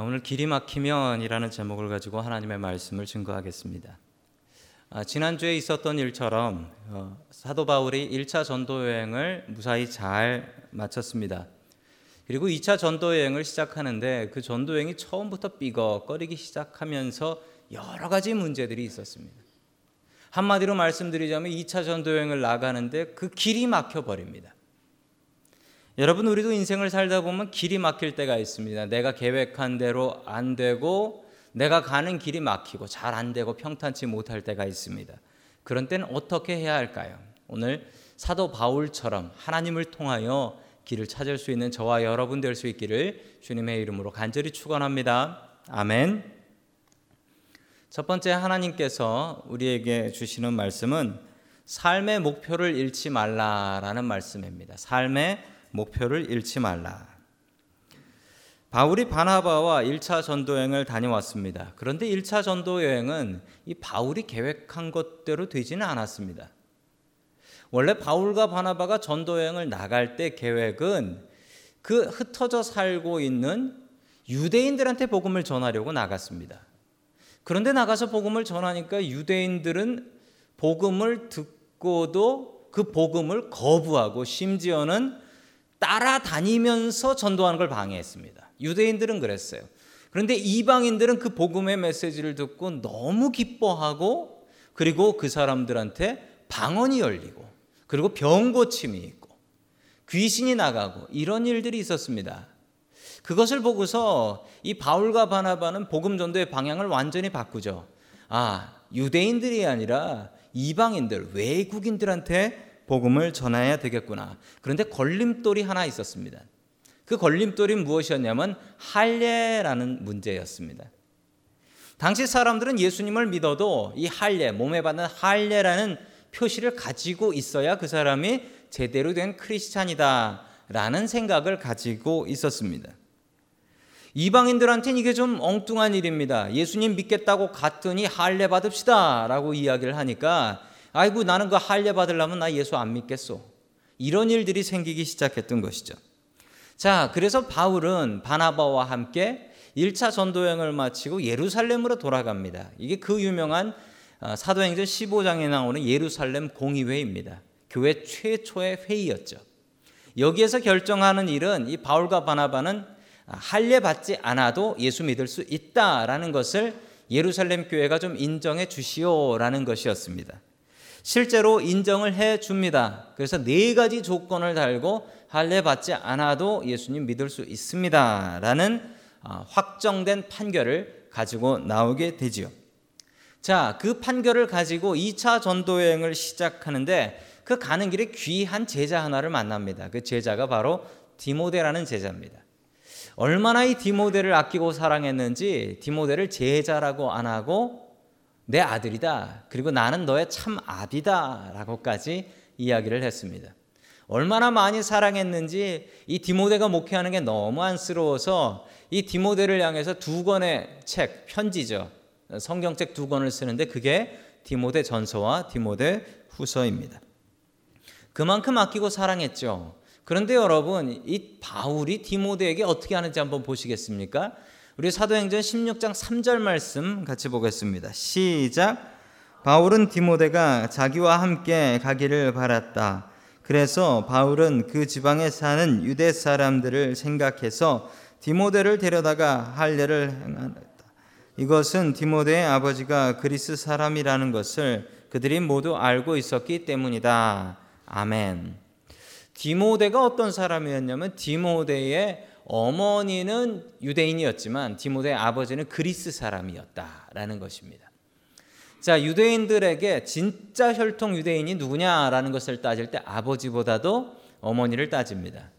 아, 오늘 길이 막히면이라는 제목을 가지고 하나님의 말씀을 증거하겠습니다. 아, 지난주에 있었던 일처럼 어, 사도 바울이 1차 전도 여행을 무사히 잘 마쳤습니다. 그리고 2차 전도 여행을 시작하는데 그 전도 여행이 처음부터 삐걱거리기 시작하면서 여러 가지 문제들이 있었습니다. 한마디로 말씀드리자면 2차 전도 여행을 나가는데 그 길이 막혀 버립니다. 여러분 우리도 인생을 살다 보면 길이 막힐 때가 있습니다. 내가 계획한 대로 안 되고 내가 가는 길이 막히고 잘 안 되고 평탄치 못할 때가 있습니다. 그런 때는 어떻게 해야 할까요? 오늘 사도 바울처럼 하나님을 통하여 길을 찾을 수 있는 저와 여러분 될 수 있기를 주님의 이름으로 간절히 축원합니다. 아멘. 첫 번째 하나님께서 우리에게 주시는 말씀은 삶의 목표를 잃지 말라라는 말씀입니다. 삶의 목표를 잃지 말라. 바울이 바나바와 1차 전도 여행을 다녀왔습니다. 그런데 1차 전도 여행은 이 바울이 계획한 것대로 되지는 않았습니다. 원래 바울과 바나바가 전도 여행을 나갈 때 계획은 그 흩어져 살고 있는 유대인들한테 복음을 전하려고 나갔습니다. 그런데 나가서 복음을 전하니까 유대인들은 복음을 듣고도 그 복음을 거부하고 심지어는 따라다니면서 전도하는 걸 방해했습니다. 유대인들은 그랬어요. 그런데 이방인들은 그 복음의 메시지를 듣고 너무 기뻐하고 그리고 그 사람들한테 방언이 열리고 그리고 병 고침이 있고 귀신이 나가고 이런 일들이 있었습니다. 그것을 보고서 이 바울과 바나바는 복음 전도의 방향을 완전히 바꾸죠. 아, 유대인들이 아니라 이방인들, 외국인들한테 복음을 전해야 되겠구나. 그런데 걸림돌이 하나 있었습니다. 그 걸림돌이 무엇이었냐면 할례라는 문제였습니다. 당시 사람들은 예수님을 믿어도 이 할례, 몸에 받는 할례라는 표시를 가지고 있어야 그 사람이 제대로 된 크리스찬이다라는 생각을 가지고 있었습니다. 이방인들한테는 이게 좀 엉뚱한 일입니다. 예수님 믿겠다고 갔더니 할례 받읍시다라고 이야기를 하니까 아이고 나는 그 할례 받으려면 나 예수 안 믿겠소. 이런 일들이 생기기 시작했던 것이죠. 자, 그래서 바울은 바나바와 함께 1차 전도 여행을 마치고 예루살렘으로 돌아갑니다. 이게 그 유명한 어, 사도행전 15장에 나오는 예루살렘 공의회입니다. 교회 최초의 회의였죠. 여기에서 결정하는 일은 이 바울과 바나바는 할례 받지 않아도 예수 믿을 수 있다라는 것을 예루살렘 교회가 좀 인정해 주시오라는 것이었습니다. 실제로 인정을 해 줍니다. 그래서 네 가지 조건을 달고 할례 받지 않아도 예수님 믿을 수 있습니다라는 아, 확정된 판결을 가지고 나오게 되지요. 자, 그 판결을 가지고 2차 전도 여행을 시작하는데 그 가는 길에 귀한 제자 하나를 만납니다. 그 제자가 바로 디모데라는 제자입니다. 얼마나 이 디모데를 아끼고 사랑했는지 디모데를 제자라고 안 하고 내 아들이다. 그리고 나는 너의 참 아비다. 라고까지 이야기를 했습니다. 얼마나 많이 사랑했는지 이 디모데가 목회하는 게 너무 안쓰러워서 이 디모데를 향해서 두 권의 책, 편지죠. 성경책 두 권을 쓰는데 그게 디모데 전서와 디모데 후서입니다. 그만큼 아끼고 사랑했죠. 그런데 여러분, 이 바울이 디모데에게 어떻게 하는지 한번 보시겠습니까? 우리 사도행전 16장 3절 말씀 같이 보겠습니다. 시작. 바울은 디모데가 자기와 함께 가기를 바랐다. 그래서 바울은 그 지방에 사는 유대 사람들을 생각해서 디모데를 데려다가 할례를 행하였다. 이것은 디모데의 아버지가 그리스 사람이라는 것을 그들이 모두 알고 있었기 때문이다. 아멘. 디모데가 어떤 사람이었냐면 디모데의 어머니는 유대인이었지만 디모데의 아버지는 그리스 사람이었다라는 것입니다. 자, 유대인들에게 진짜 혈통 유대인이 누구냐라는 것을 따질 때 아버지보다도 어머니를 따집니다.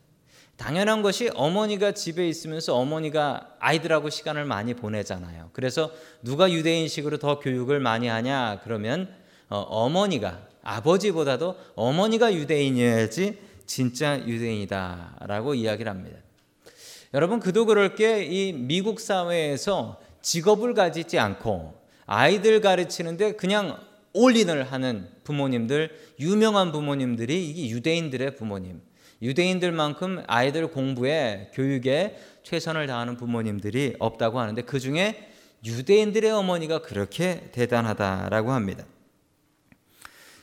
당연한 것이 어머니가 집에 있으면서 어머니가 아이들하고 시간을 많이 보내잖아요. 그래서 누가 유대인식으로 더 교육을 많이 하냐 그러면 어머니가 아버지보다도 어머니가 유대인이어야지 진짜 유대인이다라고 이야기를 합니다. 여러분 그도 그럴 게 이 미국 사회에서 직업을 가지지 않고 아이들 가르치는데 그냥 올인을 하는 부모님들 유명한 부모님들이 이게 유대인들의 부모님 유대인들만큼 아이들 공부에 교육에 최선을 다하는 부모님들이 없다고 하는데 그 중에 유대인들의 어머니가 그렇게 대단하다라고 합니다.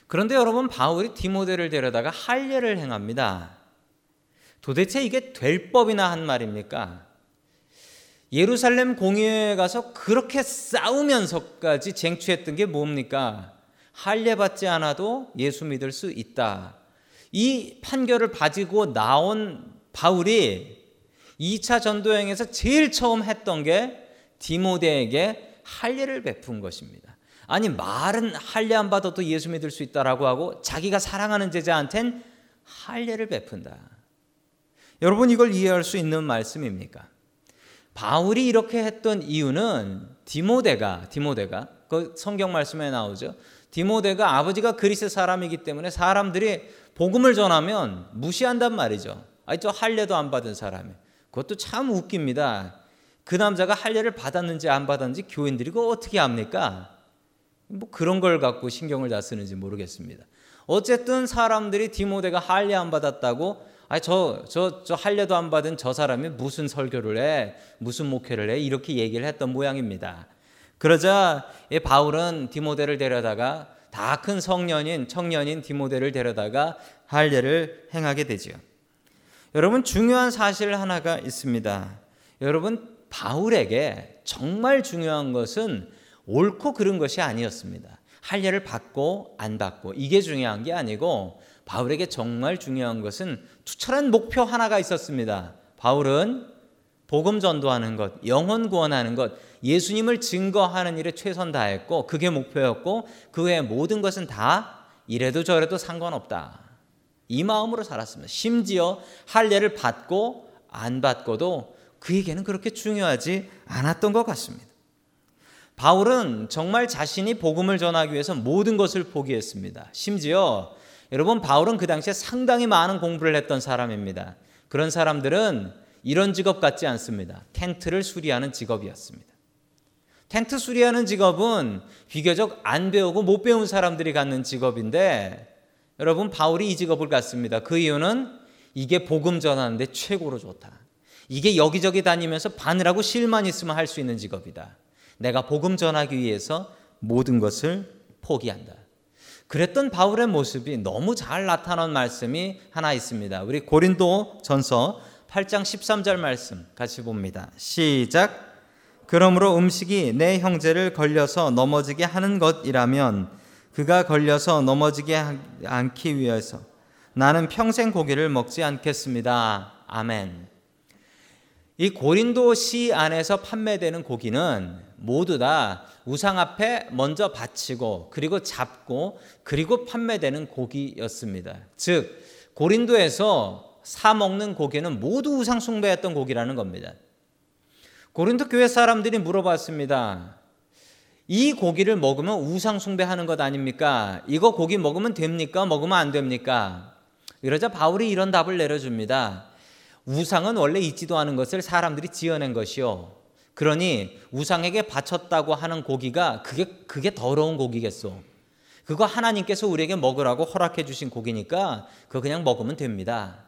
그런데 여러분 바울이 디모데를 데려다가 할례를 행합니다. 도대체 이게 될 법이나 한 말입니까? 예루살렘 공회에 가서 그렇게 싸우면서까지 쟁취했던 게 뭡니까? 할례 받지 않아도 예수 믿을 수 있다. 이 판결을 가지고 나온 바울이 2차 전도여행에서 제일 처음 했던 게 디모데에게 할례를 베푼 것입니다. 아니 말은 할례 안 받아도 예수 믿을 수 있다라고 하고 자기가 사랑하는 제자한텐 할례를 베푼다. 여러분 이걸 이해할 수 있는 말씀입니까? 바울이 이렇게 했던 이유는 디모데가 디모데가 그 성경 말씀에 나오죠. 디모데가 아버지가 그리스 사람이기 때문에 사람들이 복음을 전하면 무시한단 말이죠. 아니 저 할례도 안 받은 사람이. 그것도 참 웃깁니다. 그 남자가 할례를 받았는지 안 받았는지 교인들이 그 어떻게 압니까? 뭐 그런 걸 갖고 신경을 다 쓰는지 모르겠습니다. 어쨌든 사람들이 디모데가 할례 안 받았다고 아니 저 저 저 할례도 안 받은 저 사람이 무슨 설교를 해 무슨 목회를 해 이렇게 얘기를 했던 모양입니다. 그러자 바울은 디모데를 데려다가 다 큰 성년인 청년인 디모데를 데려다가 할례를 행하게 되지요. 여러분 중요한 사실 하나가 있습니다. 여러분 바울에게 정말 중요한 것은 옳고 그른 것이 아니었습니다. 할례를 받고 안 받고 이게 중요한 게 아니고 바울에게 정말 중요한 것은 투철한 목표 하나가 있었습니다. 바울은 복음 전도하는 것, 영혼 구원하는 것, 예수님을 증거하는 일에 최선 다했고 그게 목표였고 그 외의 모든 것은 다 이래도 저래도 상관없다. 이 마음으로 살았습니다. 심지어 할례를 받고 안 받고도 그에게는 그렇게 중요하지 않았던 것 같습니다. 바울은 정말 자신이 복음을 전하기 위해서 모든 것을 포기했습니다. 심지어 여러분 바울은 그 당시에 상당히 많은 공부를 했던 사람입니다. 그런 사람들은 이런 직업 같지 않습니다. 텐트를 수리하는 직업이었습니다. 텐트 수리하는 직업은 비교적 안 배우고 못 배운 사람들이 갖는 직업인데 여러분 바울이 이 직업을 갖습니다. 그 이유는 이게 복음 전하는데 최고로 좋다. 이게 여기저기 다니면서 바늘하고 실만 있으면 할 수 있는 직업이다. 내가 복음 전하기 위해서 모든 것을 포기한다. 그랬던 바울의 모습이 너무 잘 나타난 말씀이 하나 있습니다. 우리 고린도 전서 8장 13절 말씀 같이 봅니다. 시작. 그러므로 음식이 내 형제를 걸려서 넘어지게 하는 것이라면 그가 걸려서 넘어지게 않기 위해서 나는 평생 고기를 먹지 않겠습니다. 아멘. 이 고린도 시 안에서 판매되는 고기는 모두 다 우상 앞에 먼저 바치고 그리고 잡고 그리고 판매되는 고기였습니다. 즉 고린도에서 사 먹는 고기는 모두 우상 숭배했던 고기라는 겁니다. 고린도 교회 사람들이 물어봤습니다. 이 고기를 먹으면 우상 숭배하는 것 아닙니까? 이거 고기 먹으면 됩니까? 먹으면 안 됩니까? 이러자 바울이 이런 답을 내려줍니다. 우상은 원래 있지도 않은 것을 사람들이 지어낸 것이요. 그러니 우상에게 바쳤다고 하는 고기가 그게 그게 더러운 고기겠소. 그거 하나님께서 우리에게 먹으라고 허락해 주신 고기니까 그거 그냥 먹으면 됩니다.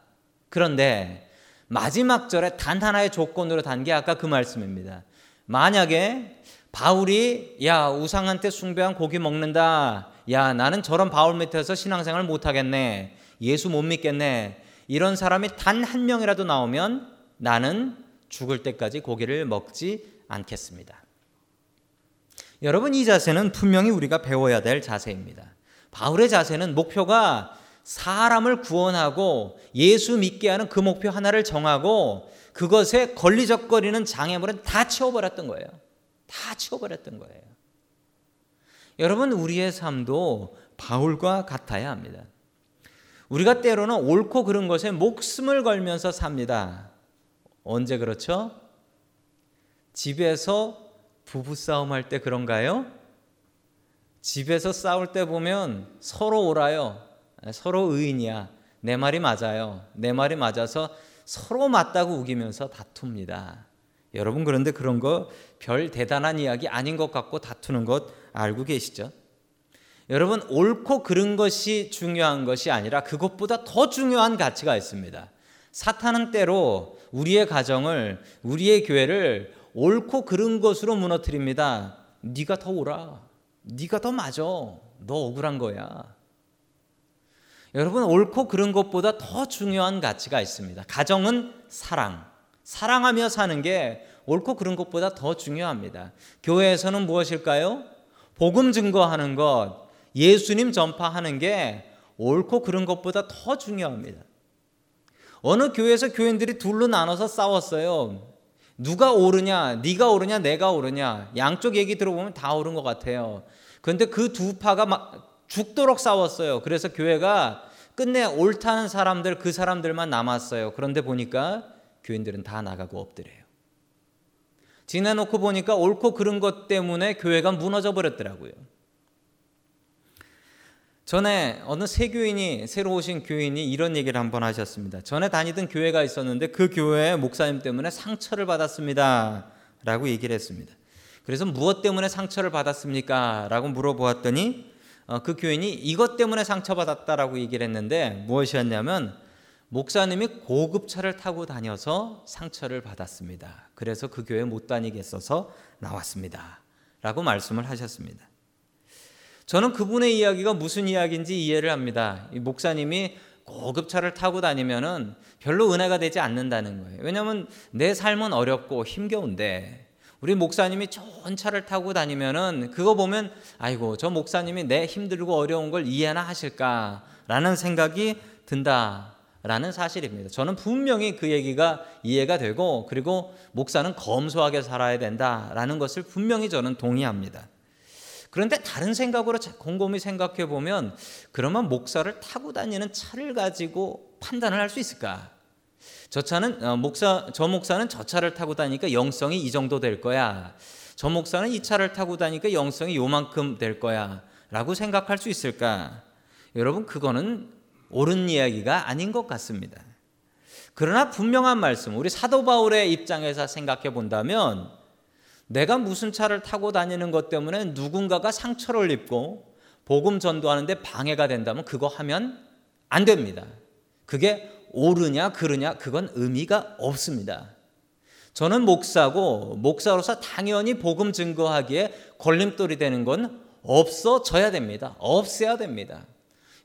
그런데 마지막 절에 단 하나의 조건으로 단 게 아까 그 말씀입니다. 만약에 바울이 야 우상한테 숭배한 고기 먹는다. 야 나는 저런 바울 밑에서 신앙생활 못 하겠네. 예수 못 믿겠네. 이런 사람이 단 한 명이라도 나오면 나는 죽을 때까지 고기를 먹지 않겠습니다. 여러분 이 자세는 분명히 우리가 배워야 될 자세입니다. 바울의 자세는 목표가 사람을 구원하고 예수 믿게 하는 그 목표 하나를 정하고 그것에 걸리적거리는 장애물은 다 치워버렸던 거예요. 다 치워버렸던 거예요. 여러분 우리의 삶도 바울과 같아야 합니다. 우리가 때로는 옳고 그른 것에 목숨을 걸면서 삽니다. 언제 그렇죠? 집에서 부부싸움 할 때 그런가요? 집에서 싸울 때 보면 서로 옳아요. 서로 의인이야. 내 말이 맞아요. 내 말이 맞아서 서로 맞다고 우기면서 다툽니다. 여러분 그런데 그런 거 별 대단한 이야기 아닌 것 같고 다투는 것 알고 계시죠? 여러분 옳고 그른 것이 중요한 것이 아니라 그것보다 더 중요한 가치가 있습니다. 사탄은 때로 우리의 가정을 우리의 교회를 옳고 그른 것으로 무너뜨립니다. 네가 더 옳아. 네가 더 맞아. 너 억울한 거야. 여러분 옳고 그른 것보다 더 중요한 가치가 있습니다. 가정은 사랑. 사랑하며 사는 게 옳고 그른 것보다 더 중요합니다. 교회에서는 무엇일까요? 복음 증거하는 것, 예수님 전파하는 게 옳고 그른 것보다 더 중요합니다. 어느 교회에서 교인들이 둘로 나눠서 싸웠어요. 누가 옳으냐, 네가 옳으냐, 내가 옳으냐. 양쪽 얘기 들어보면 다 옳은 것 같아요. 그런데 그 두 파가 막 죽도록 싸웠어요. 그래서 교회가 끝내 옳다는 사람들 그 사람들만 남았어요. 그런데 보니까 교인들은 다 나가고 엎드려요. 지내놓고 보니까 옳고 그른 것 때문에 교회가 무너져 버렸더라고요. 전에 어느 새 교인이 새로 오신 교인이 이런 얘기를 한번 하셨습니다. 전에 다니던 교회가 있었는데 그 교회 목사님 때문에 상처를 받았습니다라고 얘기를 했습니다. 그래서 무엇 때문에 상처를 받았습니까?라고 물어보았더니 어, 그 교인이 이것 때문에 상처받았다라고 얘기를 했는데 무엇이었냐면 목사님이 고급차를 타고 다녀서 상처를 받았습니다. 그래서 그 교회 못 다니겠어서 나왔습니다. 라고 말씀을 하셨습니다. 저는 그분의 이야기가 무슨 이야기인지 이해를 합니다. 목사님이 고급차를 타고 다니면은 별로 은혜가 되지 않는다는 거예요. 왜냐하면 내 삶은 어렵고 힘겨운데 우리 목사님이 좋은 차를 타고 다니면은 그거 보면 아이고 저 목사님이 내 힘들고 어려운 걸 이해나 하실까라는 생각이 든다라는 사실입니다. 저는 분명히 그 얘기가 이해가 되고 그리고 목사는 검소하게 살아야 된다라는 것을 분명히 저는 동의합니다. 그런데 다른 생각으로 곰곰이 생각해 보면 그러면 목사를 타고 다니는 차를 가지고 판단을 할 수 있을까? 저 차는 어, 목사 저 목사는 저 차를 타고 다니까 영성이 이 정도 될 거야. 저 목사는 이 차를 타고 다니까 영성이 요만큼 될 거야라고 생각할 수 있을까? 여러분 그거는 옳은 이야기가 아닌 것 같습니다. 그러나 분명한 말씀, 우리 사도 바울의 입장에서 생각해 본다면 내가 무슨 차를 타고 다니는 것 때문에 누군가가 상처를 입고 복음 전도하는데 방해가 된다면 그거 하면 안 됩니다. 그게 옳으냐 그르냐 그건 의미가 없습니다. 저는 목사고 목사로서 당연히 복음 증거하기에 걸림돌이 되는 건 없어져야 됩니다. 없어야 됩니다.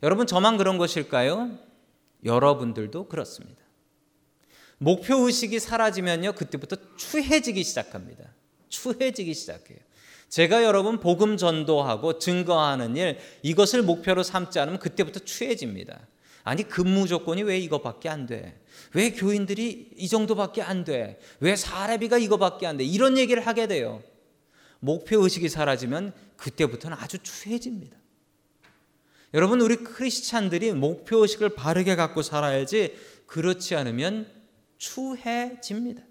여러분 저만 그런 것일까요? 여러분들도 그렇습니다. 목표 의식이 사라지면요 그때부터 추해지기 시작합니다. 추해지기 시작해요. 제가 여러분 복음 전도하고 증거하는 일 이것을 목표로 삼지 않으면 그때부터 추해집니다. 아니 근무 조건이 왜 이거밖에 안 돼? 왜 교인들이 이 정도밖에 안 돼? 왜 사례비가 이거밖에 안 돼? 이런 얘기를 하게 돼요. 목표 의식이 사라지면 그때부터는 아주 추해집니다. 여러분 우리 크리스찬들이 목표 의식을 바르게 갖고 살아야지 그렇지 않으면 추해집니다.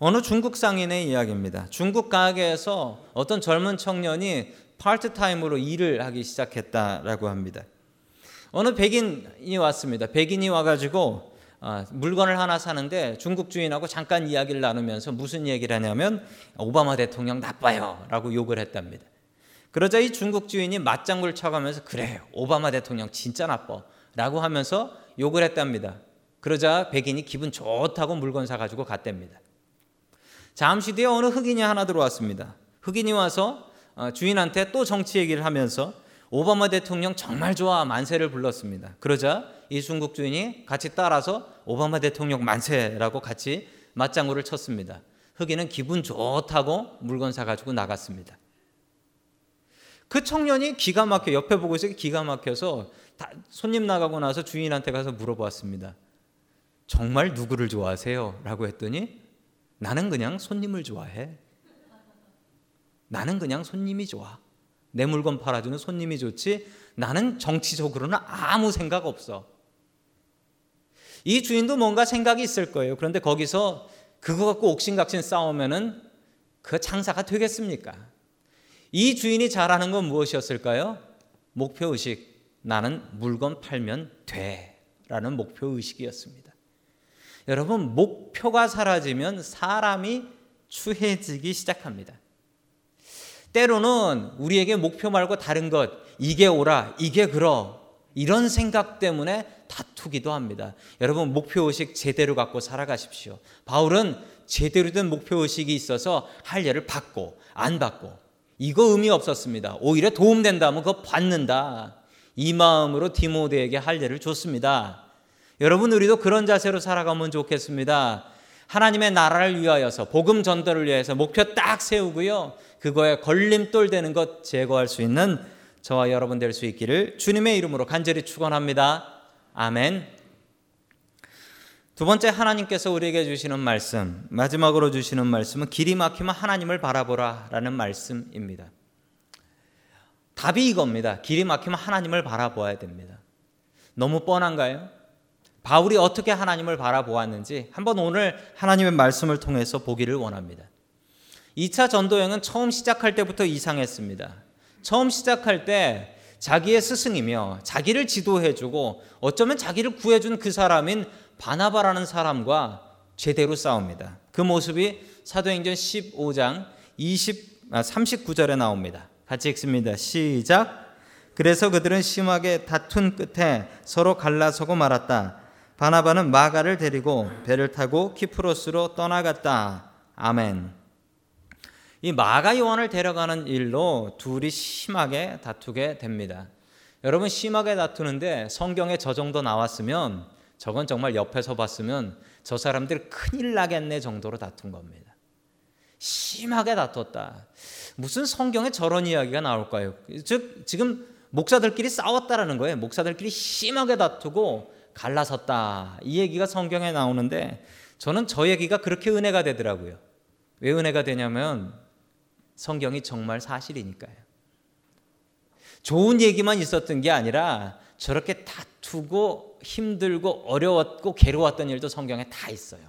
어느 중국 상인의 이야기입니다. 중국 가게에서 어떤 젊은 청년이 파트타임으로 일을 하기 시작했다라고 합니다. 어느 백인이 왔습니다. 백인이 와가지고 아, 물건을 하나 사는데 중국 주인하고 잠깐 이야기를 나누면서 무슨 얘기를 하냐면 오바마 대통령 나빠요라고 욕을 했답니다. 그러자 이 중국 주인이 맞장구를 쳐가면서 그래 오바마 대통령 진짜 나빠라고 하면서 욕을 했답니다. 그러자 백인이 기분 좋다고 물건 사가지고 갔답니다. 잠시 뒤에 어느 흑인이 하나 들어왔습니다. 흑인이 와서 어, 주인한테 또 정치 얘기를 하면서 오바마 대통령 정말 좋아 만세를 불렀습니다. 그러자 이 중국 주인이 같이 따라서 오바마 대통령 만세라고 같이 맞장구를 쳤습니다. 흑인은 기분 좋다고 물건 사가지고 나갔습니다. 그 청년이 기가 막혀 옆에 보고 있어 기가 막혀서 손님 나가고 나서 주인한테 가서 물어봤습니다. 정말 누구를 좋아하세요? 라고 했더니 나는 그냥 손님을 좋아해. 나는 그냥 손님이 좋아. 내 물건 팔아주는 손님이 좋지. 나는 정치적으로는 아무 생각 없어. 이 주인도 뭔가 생각이 있을 거예요. 그런데 거기서 그거 갖고 옥신각신 싸우면은 그 장사가 되겠습니까? 이 주인이 잘하는 건 무엇이었을까요? 목표 의식. 나는 물건 팔면 돼. 라는 목표 의식이었습니다. 여러분, 목표가 사라지면 사람이 추해지기 시작합니다. 때로는 우리에게 목표 말고 다른 것, 이게 오라, 이게 그러, 이런 생각 때문에 다투기도 합니다. 여러분, 목표의식 제대로 갖고 살아가십시오. 바울은 제대로 된 목표의식이 있어서 할 일을 받고, 안 받고, 이거 의미 없었습니다. 오히려 도움된다면 그거 받는다. 이 마음으로 디모데에게 할 일을 줬습니다. 여러분, 우리도 그런 자세로 살아가면 좋겠습니다. 하나님의 나라를 위하여서 복음 전달을 위해서 목표 딱 세우고요. 그거에 걸림돌 되는 것 제거할 수 있는 저와 여러분 될 수 있기를 주님의 이름으로 간절히 축원합니다. 아멘. 두 번째 하나님께서 우리에게 주시는 말씀, 마지막으로 주시는 말씀은 길이 막히면 하나님을 바라보라라는 말씀입니다. 답이 이겁니다. 길이 막히면 하나님을 바라보아야 됩니다. 너무 뻔한가요? 바울이 어떻게 하나님을 바라보았는지 한번 오늘 하나님의 말씀을 통해서 보기를 원합니다. 2차 전도여행은 처음 시작할 때부터 이상했습니다. 처음 시작할 때 자기의 스승이며 자기를 지도해주고 어쩌면 자기를 구해준 그 사람인 바나바라는 사람과 제대로 싸웁니다. 그 모습이 사도행전 15장 20, 아, 39절에 나옵니다. 같이 읽습니다. 시작. 그래서 그들은 심하게 다툰 끝에 서로 갈라서고 말았다. 바나바는 마가를 데리고 배를 타고 키프로스로 떠나갔다. 아멘. 이 마가 요한을 데려가는 일로 둘이 심하게 다투게 됩니다. 여러분 심하게 다투는데 성경에 저 정도 나왔으면 저건 정말 옆에서 봤으면 저 사람들 큰일 나겠네 정도로 다툰 겁니다. 심하게 다퉜다. 무슨 성경에 저런 이야기가 나올까요? 즉 지금 목사들끼리 싸웠다라는 거예요. 목사들끼리 심하게 다투고 갈라섰다. 이 얘기가 성경에 나오는데 저는 저 얘기가 그렇게 은혜가 되더라고요. 왜 은혜가 되냐면 성경이 정말 사실이니까요. 좋은 얘기만 있었던 게 아니라 저렇게 다투고 힘들고 어려웠고 괴로웠던 일도 성경에 다 있어요.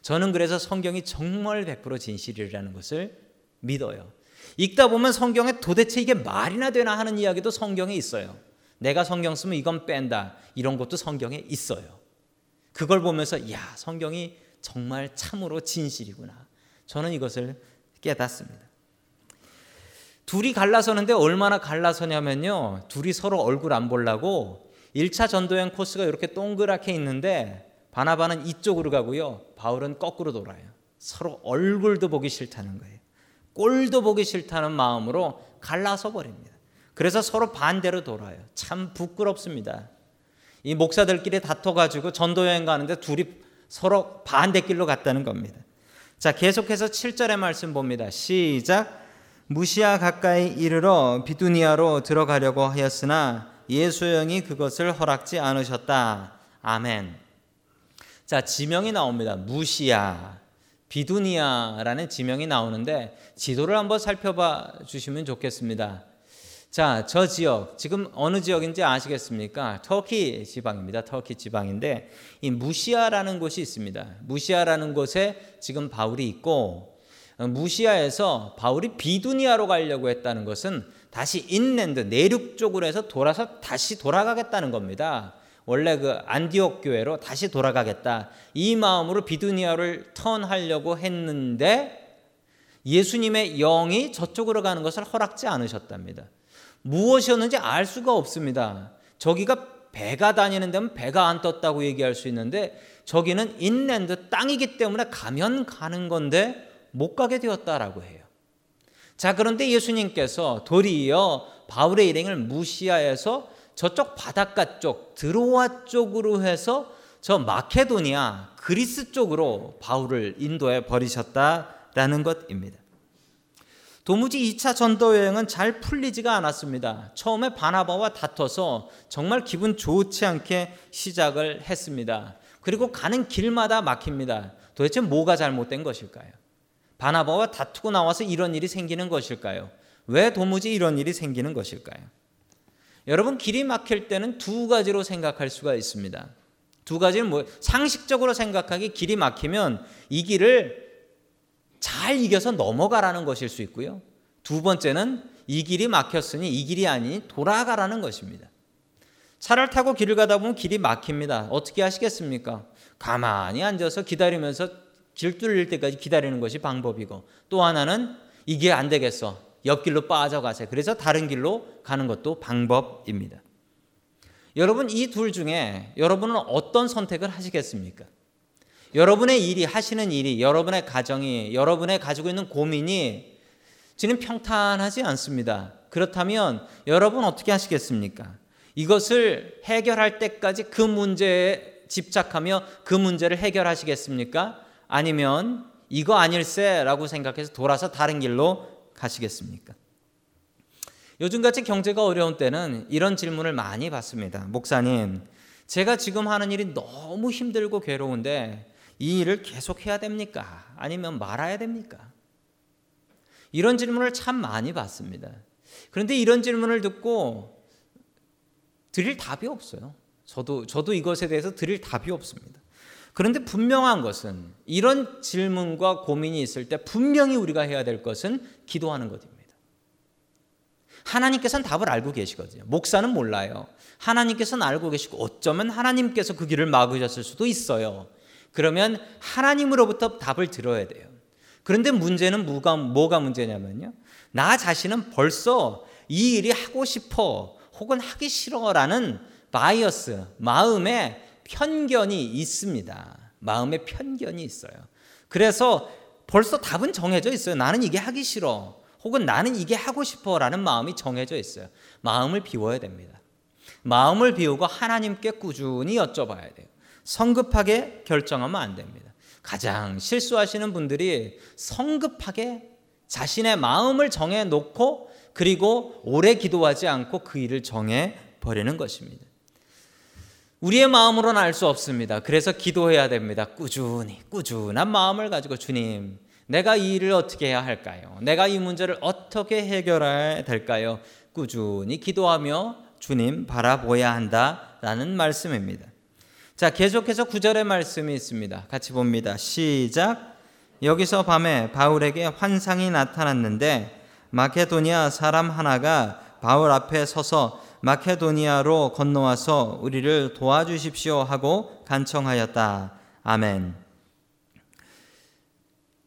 저는 그래서 성경이 정말 100% 진실이라는 것을 믿어요. 읽다 보면 성경에 도대체 이게 말이나 되나 하는 이야기도 성경에 있어요. 내가 성경 쓰면 이건 뺀다. 이런 것도 성경에 있어요. 그걸 보면서 야, 성경이 정말 참으로 진실이구나. 저는 이것을 깨닫습니다. 둘이 갈라서는데 얼마나 갈라서냐면요. 둘이 서로 얼굴 안 보려고 1차 전도행 코스가 이렇게 동그랗게 있는데 바나바는 이쪽으로 가고요. 바울은 거꾸로 돌아요. 서로 얼굴도 보기 싫다는 거예요. 꼴도 보기 싫다는 마음으로 갈라서 버립니다. 그래서 서로 반대로 돌아요. 참 부끄럽습니다. 이 목사들끼리 다퉈가지고 전도 여행 가는데 둘이 서로 반대 길로 갔다는 겁니다. 자, 계속해서 7절의 말씀 봅니다. 시작. 무시아 가까이 이르러 비두니아로 들어가려고 하였으나 예수 형이 그것을 허락지 않으셨다. 아멘. 자, 지명이 나옵니다. 무시아, 비두니아라는 지명이 나오는데 지도를 한번 살펴봐 주시면 좋겠습니다. 자, 저 지역 지금 어느 지역인지 아시겠습니까? 터키 지방입니다. 터키 지방인데 이 무시아라는 곳이 있습니다. 무시아라는 곳에 지금 바울이 있고 무시아에서 바울이 비두니아로 가려고 했다는 것은 다시 인랜드 내륙 쪽으로 해서 돌아서 다시 돌아가겠다는 겁니다. 원래 그 안디옥 교회로 다시 돌아가겠다. 이 마음으로 비두니아를 턴하려고 했는데 예수님의 영이 저쪽으로 가는 것을 허락지 않으셨답니다. 무엇이었는지 알 수가 없습니다. 저기가 배가 다니는 데면 배가 안 떴다고 얘기할 수 있는데 저기는 인랜드 땅이기 때문에 가면 가는 건데 못 가게 되었다라고 해요. 자, 그런데 예수님께서 도리어 바울의 일행을 무시하여서 저쪽 바닷가 쪽, 드로아 쪽으로 해서 저 마케도니아, 그리스 쪽으로 바울을 인도해 버리셨다라는 것입니다. 도무지 2차 전도 여행은 잘 풀리지가 않았습니다. 처음에 바나바와 다퉈서 정말 기분 좋지 않게 시작을 했습니다. 그리고 가는 길마다 막힙니다. 도대체 뭐가 잘못된 것일까요? 바나바와 다투고 나와서 이런 일이 생기는 것일까요? 왜 도무지 이런 일이 생기는 것일까요? 여러분 길이 막힐 때는 두 가지로 생각할 수가 있습니다. 두 가지는 뭐 상식적으로 생각하기 길이 막히면 이 길을 잘 이겨서 넘어가라는 것일 수 있고요. 두 번째는 이 길이 막혔으니 이 길이 아니니 돌아가라는 것입니다. 차를 타고 길을 가다 보면 길이 막힙니다. 어떻게 하시겠습니까? 가만히 앉아서 기다리면서 길 뚫릴 때까지 기다리는 것이 방법이고 또 하나는 이게 안 되겠어. 옆길로 빠져가세요. 그래서 다른 길로 가는 것도 방법입니다. 여러분 이 둘 중에 여러분은 어떤 선택을 하시겠습니까? 여러분의 일이 하시는 일이 여러분의 가정이 여러분의 가지고 있는 고민이 지금 평탄하지 않습니다. 그렇다면 여러분 어떻게 하시겠습니까? 이것을 해결할 때까지 그 문제에 집착하며 그 문제를 해결하시겠습니까? 아니면 이거 아닐세라고 생각해서 돌아서 다른 길로 가시겠습니까? 요즘같이 경제가 어려운 때는 이런 질문을 많이 받습니다. 목사님, 제가 지금 하는 일이 너무 힘들고 괴로운데 이 일을 계속 해야 됩니까? 아니면 말아야 됩니까? 이런 질문을 참 많이 받습니다. 그런데 이런 질문을 듣고 드릴 답이 없어요. 저도 저도 이것에 대해서 드릴 답이 없습니다. 그런데 분명한 것은 이런 질문과 고민이 있을 때 분명히 우리가 해야 될 것은 기도하는 것입니다. 하나님께서는 답을 알고 계시거든요. 목사는 몰라요. 하나님께서는 알고 계시고 어쩌면 하나님께서 그 길을 막으셨을 수도 있어요. 그러면 하나님으로부터 답을 들어야 돼요. 그런데 문제는 뭐가, 뭐가 문제냐면요. 나 자신은 벌써 이 일이 하고 싶어 혹은 하기 싫어라는 bias, 마음에 편견이 있습니다. 마음에 편견이 있어요. 그래서 벌써 답은 정해져 있어요. 나는 이게 하기 싫어. 혹은 나는 이게 하고 싶어 라는 마음이 정해져 있어요. 마음을 비워야 됩니다. 마음을 비우고 하나님께 꾸준히 여쭤봐야 돼요. 성급하게 결정하면 안 됩니다. 가장 실수하시는 분들이 성급하게 자신의 마음을 정해 놓고 그리고 오래 기도하지 않고 그 일을 정해 버리는 것입니다. 우리의 마음으로는 알 수 없습니다. 그래서 기도해야 됩니다. 꾸준히, 꾸준한 마음을 가지고 주님, 내가 이 일을 어떻게 해야 할까요? 내가 이 문제를 어떻게 해결해야 될까요? 꾸준히 기도하며 주님 바라보야 한다라는 말씀입니다. 자, 계속해서 구절의 말씀이 있습니다. 같이 봅니다. 시작. 여기서 밤에 바울에게 환상이 나타났는데 마케도니아 사람 하나가 바울 앞에 서서 마케도니아로 건너와서 우리를 도와주십시오 하고 간청하였다. 아멘.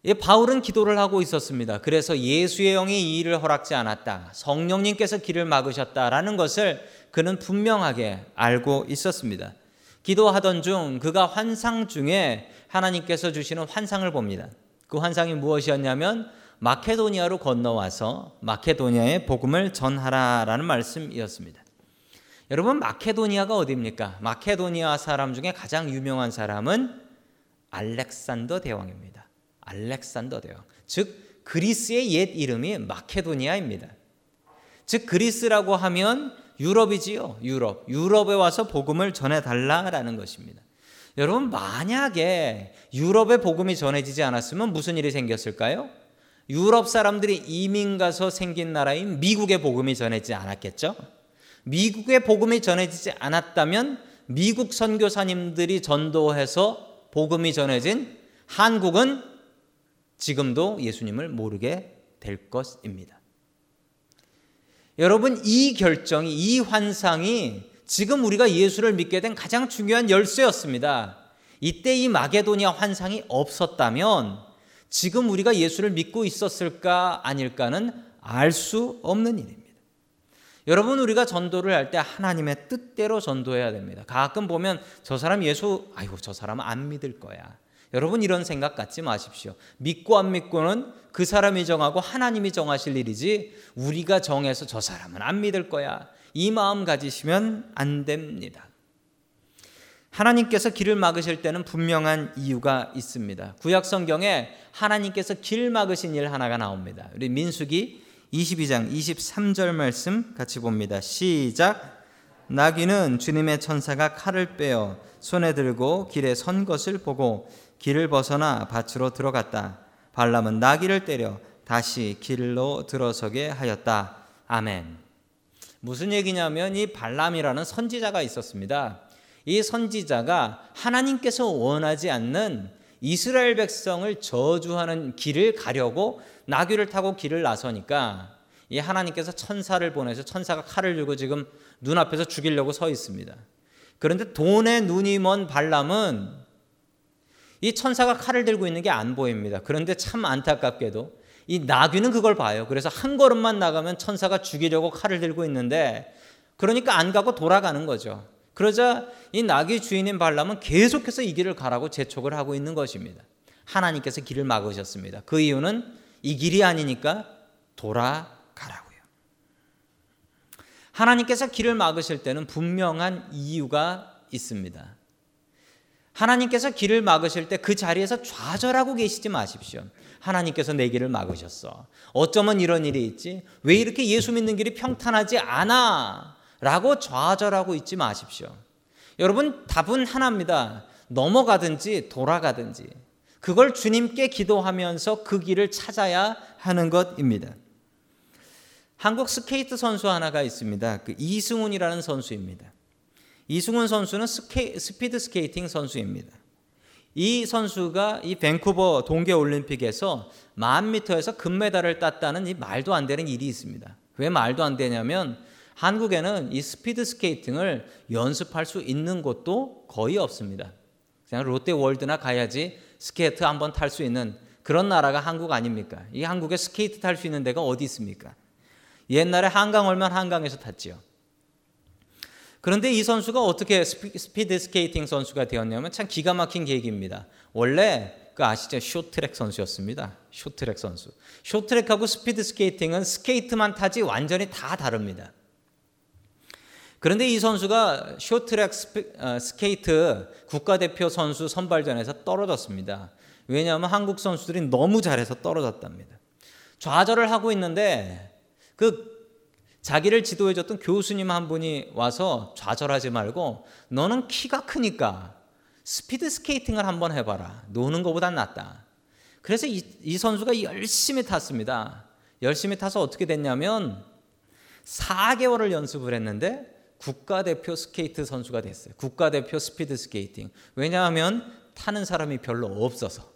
이 바울은 기도를 하고 있었습니다. 그래서 예수의 영이 이 일을 허락지 않았다. 성령님께서 길을 막으셨다라는 것을 그는 분명하게 알고 있었습니다. 기도하던 중 그가 환상 중에 하나님께서 주시는 환상을 봅니다. 그 환상이 무엇이었냐면 마케도니아로 건너와서 마케도니아의 복음을 전하라라는 말씀이었습니다. 여러분 마케도니아가 어디입니까? 마케도니아 사람 중에 가장 유명한 사람은 알렉산더 대왕입니다. 알렉산더 대왕. 즉 그리스의 옛 이름이 마케도니아입니다. 즉 그리스라고 하면 유럽이지요. 유럽. 유럽에 와서 복음을 전해 달라라는 것입니다. 여러분 만약에 유럽에 복음이 전해지지 않았으면 무슨 일이 생겼을까요? 유럽 사람들이 이민 가서 생긴 나라인 미국의 복음이 전해지지 않았겠죠? 미국의 복음이 전해지지 않았다면 미국 선교사님들이 전도해서 복음이 전해진 한국은 지금도 예수님을 모르게 될 것입니다. 여러분, 이 결정이, 이 환상이 지금 우리가 예수를 믿게 된 가장 중요한 열쇠였습니다. 이때 이 마게도니아 환상이 없었다면 지금 우리가 예수를 믿고 있었을까 아닐까는 알 수 없는 일입니다. 여러분 우리가 전도를 할 때 하나님의 뜻대로 전도해야 됩니다. 가끔 보면 저 사람 예수 아이고 저 사람은 안 믿을 거야. 여러분 이런 생각 갖지 마십시오. 믿고 안 믿고는 그 사람이 정하고 하나님이 정하실 일이지 우리가 정해서 저 사람은 안 믿을 거야. 이 마음 가지시면 안 됩니다. 하나님께서 길을 막으실 때는 분명한 이유가 있습니다. 구약 성경에 하나님께서 길 막으신 일 하나가 나옵니다. 우리 민수기 22장 23절 말씀 같이 봅니다. 시작. 나귀는 주님의 천사가 칼을 빼어 손에 들고 길에 선 것을 보고 길을 벗어나 밭으로 들어갔다. 발람은 나귀를 때려 다시 길로 들어서게 하였다. 아멘. 무슨 얘기냐면 이 발람이라는 선지자가 있었습니다. 이 선지자가 하나님께서 원하지 않는 이스라엘 백성을 저주하는 길을 가려고 나귀를 타고 길을 나서니까 이 하나님께서 천사를 보내서 천사가 칼을 들고 지금 눈앞에서 죽이려고 서 있습니다. 그런데 돈의 눈이 먼 발람은 이 천사가 칼을 들고 있는 게 안 보입니다. 그런데 참 안타깝게도 이 나귀는 그걸 봐요. 그래서 한 걸음만 나가면 천사가 죽이려고 칼을 들고 있는데 그러니까 안 가고 돌아가는 거죠. 그러자 이 나귀 주인인 발람은 계속해서 이 길을 가라고 재촉을 하고 있는 것입니다. 하나님께서 길을 막으셨습니다. 그 이유는 이 길이 아니니까 돌아가라고요. 하나님께서 길을 막으실 때는 분명한 이유가 있습니다. 하나님께서 길을 막으실 때 그 자리에서 좌절하고 계시지 마십시오. 하나님께서 내 길을 막으셨어. 어쩌면 이런 일이 있지? 왜 이렇게 예수 믿는 길이 평탄하지 않아? 라고 좌절하고 있지 마십시오. 여러분, 답은 하나입니다. 넘어가든지 돌아가든지. 그걸 주님께 기도하면서 그 길을 찾아야 하는 것입니다. 한국 스케이트 선수 하나가 있습니다. 그 이승훈이라는 선수입니다. 이승훈 선수는 스케, 스피드 스케이팅 선수입니다. 이 선수가 이 밴쿠버 동계 올림픽에서 만 미터에서 금메달을 땄다는 이 말도 안 되는 일이 있습니다. 왜 말도 안 되냐면 한국에는 이 스피드 스케이팅을 연습할 수 있는 곳도 거의 없습니다. 그냥 롯데 월드나 가야지 스케이트 한번 탈 수 있는 그런 나라가 한국 아닙니까? 이 한국에 스케이트 탈 수 있는 데가 어디 있습니까? 옛날에 한강 얼면 한강에서 탔지요. 그런데 이 선수가 어떻게 스피드 스케이팅 선수가 되었냐면 참 기가 막힌 계기입니다. 원래 그 아시죠? 쇼트트랙 선수였습니다. 쇼트트랙 선수. 쇼트트랙하고 스피드 스케이팅은 스케이트만 타지 완전히 다 다릅니다. 그런데 이 선수가 쇼트트랙 어, 스케이트 국가대표 선수 선발전에서 떨어졌습니다. 왜냐하면 한국 선수들이 너무 잘해서 떨어졌답니다. 좌절을 하고 있는데 그 자기를 지도해줬던 교수님 한 분이 와서 좌절하지 말고 너는 키가 크니까 스피드 스케이팅을 한번 해봐라. 노는 것보단 낫다. 그래서 이, 이 선수가 열심히 탔습니다. 열심히 타서 어떻게 됐냐면 4개월을 연습을 했는데 국가대표 스케이트 선수가 됐어요. 국가대표 스피드 스케이팅. 왜냐하면 타는 사람이 별로 없어서.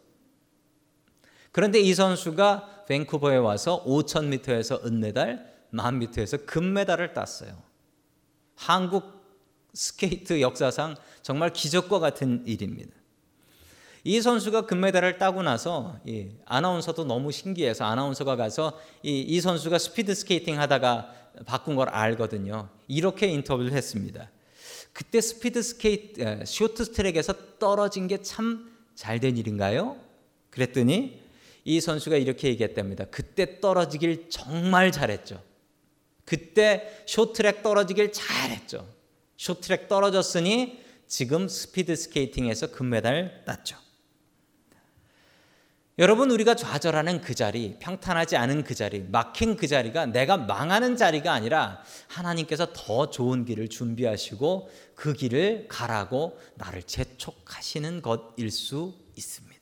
그런데 이 선수가 밴쿠버에 와서 5,000m에서 은메달, 만 미터에서 금메달을 땄어요. 한국 스케이트 역사상 정말 기적과 같은 일입니다. 이 선수가 금메달을 따고 나서 이 아나운서도 너무 신기해서 아나운서가 가서 이, 이 선수가 스피드 스케이팅 하다가 바꾼 걸 알거든요. 이렇게 인터뷰를 했습니다. 그때 스피드 스케이트 쇼트 트랙에서 떨어진 게 참 잘 된 일인가요? 그랬더니 이 선수가 이렇게 얘기했답니다. 그때 떨어지길 정말 잘했죠. 그때 쇼트트랙 떨어지길 잘했죠. 쇼트트랙 떨어졌으니 지금 스피드 스케이팅에서 금메달 땄죠. 여러분 우리가 좌절하는 그 자리, 평탄하지 않은 그 자리, 막힌 그 자리가 내가 망하는 자리가 아니라 하나님께서 더 좋은 길을 준비하시고 그 길을 가라고 나를 재촉하시는 것일 수 있습니다.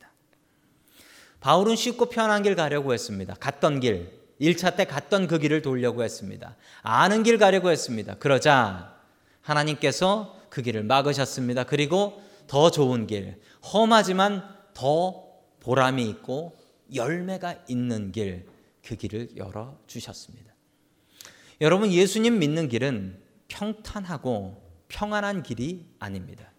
바울은 쉽고 편한 길 가려고 했습니다. 갔던 길, 1차 때 갔던 그 길을 돌려고 했습니다. 아는 길 가려고 했습니다. 그러자 하나님께서 그 길을 막으셨습니다. 그리고 더 좋은 길, 험하지만 더 보람이 있고 열매가 있는 길, 그 길을 열어 주셨습니다. 여러분, 예수님 믿는 길은 평탄하고 평안한 길이 아닙니다.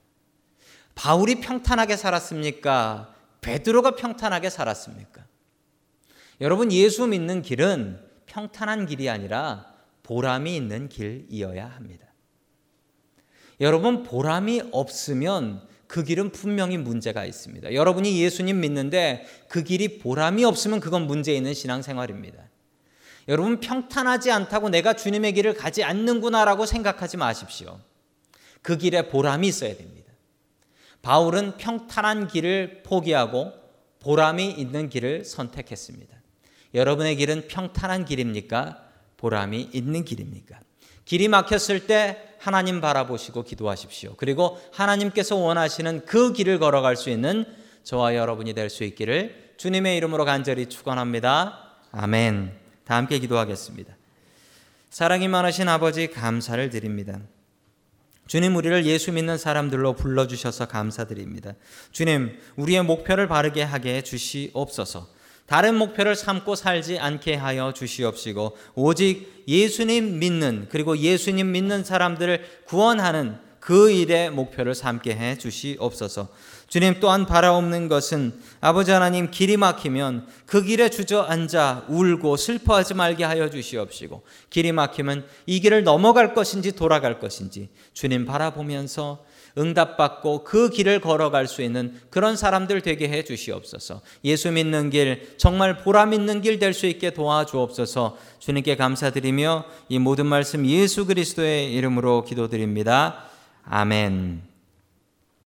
바울이 평탄하게 살았습니까? 베드로가 평탄하게 살았습니까? 여러분 예수 믿는 길은 평탄한 길이 아니라 보람이 있는 길이어야 합니다. 여러분 보람이 없으면 그 길은 분명히 문제가 있습니다. 여러분이 예수님 믿는데 그 길이 보람이 없으면 그건 문제 있는 신앙생활입니다. 여러분 평탄하지 않다고 내가 주님의 길을 가지 않는구나라고 생각하지 마십시오. 그 길에 보람이 있어야 됩니다. 바울은 평탄한 길을 포기하고 보람이 있는 길을 선택했습니다. 여러분의 길은 평탄한 길입니까? 보람이 있는 길입니까? 길이 막혔을 때 하나님 바라보시고 기도하십시오. 그리고 하나님께서 원하시는 그 길을 걸어갈 수 있는 저와 여러분이 될 수 있기를 주님의 이름으로 간절히 축원합니다. 아멘. 다 함께 기도하겠습니다. 사랑이 많으신 아버지 감사를 드립니다. 주님 우리를 예수 믿는 사람들로 불러 주셔서 감사드립니다. 주님 우리의 목표를 바르게 하게 주시옵소서. 다른 목표를 삼고 살지 않게 하여 주시옵시고 오직 예수님 믿는 그리고 예수님 믿는 사람들을 구원하는 그 일의 목표를 삼게 해 주시옵소서. 주님 또한 바라옵는 것은 아버지 하나님 길이 막히면 그 길에 주저앉아 울고 슬퍼하지 말게 하여 주시옵시고 길이 막히면 이 길을 넘어갈 것인지 돌아갈 것인지 주님 바라보면서 응답받고 그 길을 걸어갈 수 있는 그런 사람들 되게 해 주시옵소서. 예수 믿는 길, 정말 보람 있는 길 될 수 있게 도와주옵소서. 주님께 감사드리며 이 모든 말씀 예수 그리스도의 이름으로 기도드립니다. 아멘.